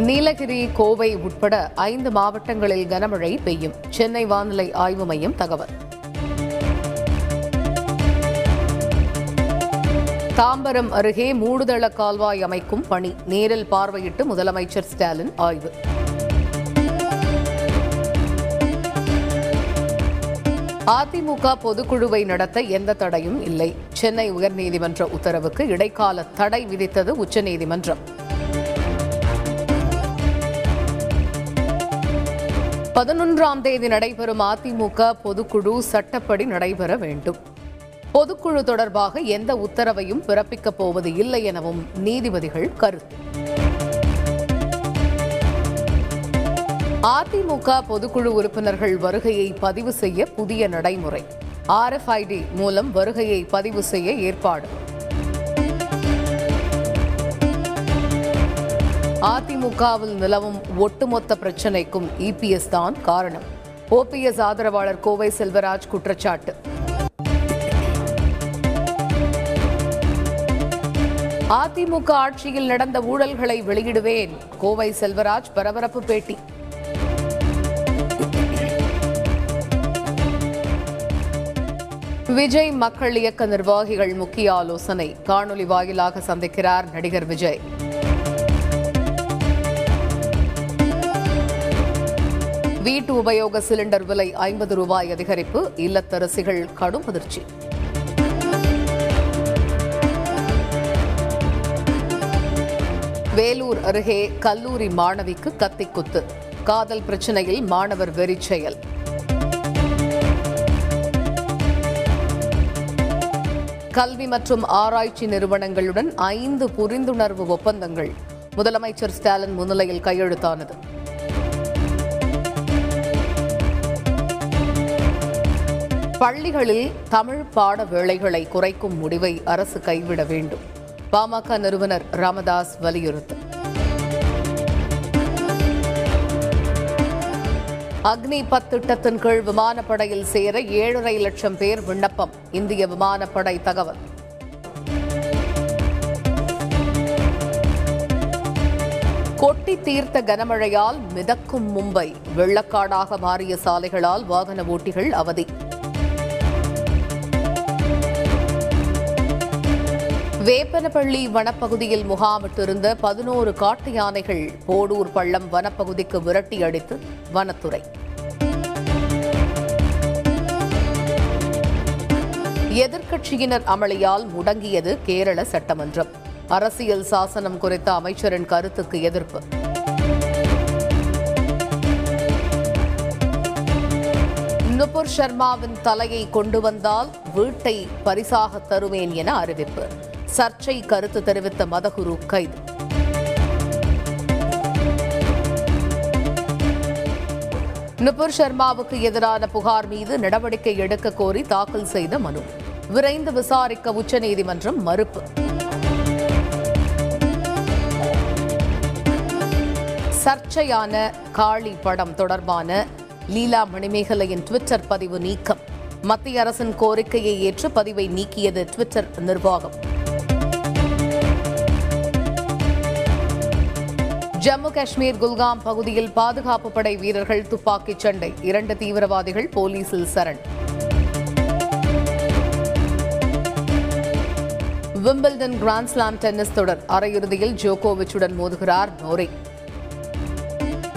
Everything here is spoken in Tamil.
நீலகிரி கோவை உட்பட ஐந்து மாவட்டங்களில் கனமழை பெய்யும். சென்னை வானிலை ஆய்வு மையம் தகவல். தாம்பரம் அருகே மூடுதள கால்வாய் அமைக்கும் பணி. நேரில் பார்வையிட்டு முதலமைச்சர் ஸ்டாலின் ஆய்வு. அதிமுக பொதுக்குழுவை நடத்த எந்த தடையும் இல்லை. சென்னை உயர்நீதிமன்ற உத்தரவுக்கு இடைக்கால தடை விதித்தது உச்சநீதிமன்றம். பதினொன்றாம் தேதி நடைபெறும் அதிமுக பொதுக்குழு சட்டப்படி நடைபெற வேண்டும். பொதுக்குழு தொடர்பாக எந்த உத்தரவையும் பிறப்பிக்கப் போவது இல்லை எனவும் நீதிபதிகள் கருத்து. அதிமுக பொதுக்குழு உறுப்பினர்கள் வருகையை பதிவு செய்ய புதிய நடைமுறை. ஆர்எஃப்ஐடி மூலம் வருகையை பதிவு செய்ய ஏற்பாடு. அதிமுகவில் நிலவும் ஒட்டுமொத்த பிரச்சினைக்கும் இபிஎஸ் தான் காரணம். ஓபிஎஸ் ஆதரவாளர் கோவை செல்வராஜ் குற்றச்சாட்டு. அதிமுக ஆட்சியில் நடந்த ஊழல்களை வெளியிடுவேன். கோவை செல்வராஜ் பரபரப்பு பேட்டி. விஜய் மக்கள் இயக்க நிர்வாகிகள் முக்கிய ஆலோசனை. காணொலி வாயிலாக சந்திக்கிறார் நடிகர் விஜய். வீட்டு உபயோக சிலிண்டர் விலை ஐம்பது ரூபாய் அதிகரிப்பு இல்லத்தரசிகள் கடும் அதிர்ச்சி. வேலூர் அருகே கல்லூரி மாணவிக்கு கத்திக்குத்து. காதல் பிரச்சனையில் மாணவர் வெறிச்செயல் கல்வி மற்றும் ஆராய்ச்சி நிறுவனங்களுடன் ஐந்து புரிந்துணர்வு ஒப்பந்தங்கள். முதலமைச்சர் ஸ்டாலின் முன்னிலையில் கையெழுத்தானது. பள்ளிகளில் தமிழ் பாட வேளைகளை குறைக்கும் முடிவை அரசு கைவிட வேண்டும். பாமக நிறுவனர் ராமதாஸ் வலியுறுத்து. அக்னி பத் திட்டத்தின் கீழ் விமானப்படையில் சேர ஏழரை லட்சம் பேர் விண்ணப்பம். இந்திய விமானப்படை தகவல். கொட்டி தீர்த்த கனமழையால் மிதக்கும் மும்பை. வெள்ளக்காடாக மாறிய சாலைகளால் வாகன ஓட்டிகள் அவதி. வேப்பனப்பள்ளி வனப்பகுதியில் முகாமிட்டிருந்த பதினோரு காட்டு யானைகள் போடூர் பள்ளம் வனப்பகுதிக்கு விரட்டி அடித்து வனத்துறை. எதிர்க்கட்சியினர் அமளியால் முடங்கியது கேரள சட்டமன்றம். அரசியல் சாசனம் குறித்த அமைச்சரின் கருத்துக்கு எதிர்ப்பு. நுபுர் சர்மாவின் தலையை கொண்டு வந்தால் வீட்டை பரிசாக தருவேன் என அறிவிப்பு. சர்ச்சை கருத்து தெரிவித்த மதகுரு கைது. நுபுர் சர்மாவுக்கு எதிரான புகார் மீது நடவடிக்கை எடுக்க கோரி தாக்கல் செய்த மனு. விரைந்து விசாரிக்க உச்சநீதிமன்றம் மறுப்பு. சர்ச்சையான காளி படம் தொடர்பான லீலா மணிமேகலையின் ட்விட்டர் பதிவு நீக்கம். மத்திய அரசின் கோரிக்கையை ஏற்று பதிவை நீக்கியது ட்விட்டர் நிர்வாகம். ஜம்மு காஷ்மீர் குல்காம் பகுதியில் பாதுகாப்பு படை வீரர்கள் துப்பாக்கிச் சண்டை. இரண்டு தீவிரவாதிகள் போலீசில் சரண். விம்பிள்டன் கிராண்ட்ஸ்லாம் டென்னிஸ் தொடர் அரையிறுதியில் ஜோகோவிச்சுடன் மோதுகிறார் நோரே